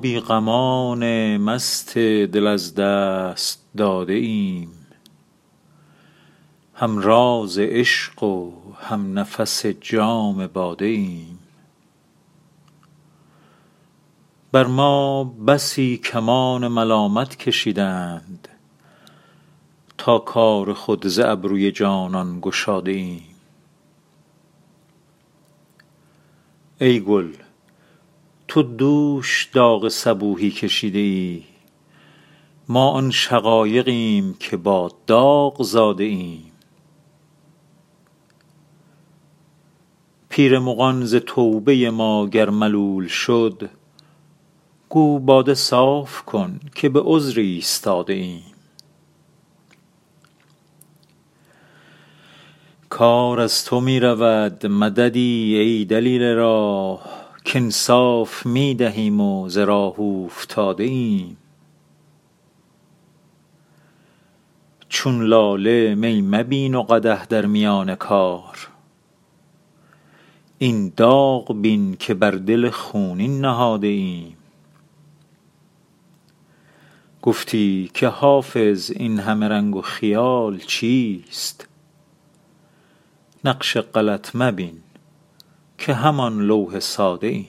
بی غمان مست دل از دست داده ایم. هم راز عشق و هم نفس جام باده ایم. بر ما بسی کمان ملامت کشیدند تا کار خود ز ابروی جانان گشاده ایم. ای گل تو دوش داغ صبوحی کشیده ای ما آن شقایقیم که با داغ زاده ایم. پیر مغان ز توبه ما گر ملول شد گو باده صاف کن که به عذر ایستاده ایم. کار از تو می رود مددی ای دلیل راه کانصاف می دهیم و ز راه اوفتاده ایم چون لاله می مبین و قدح در میان کار. این داغ بین که بر دل خونین نهاده ایم گفتی که حافظ این همه رنگ و خیال چیست؟ نقش غلط مبین. که همان لوح ساده ایم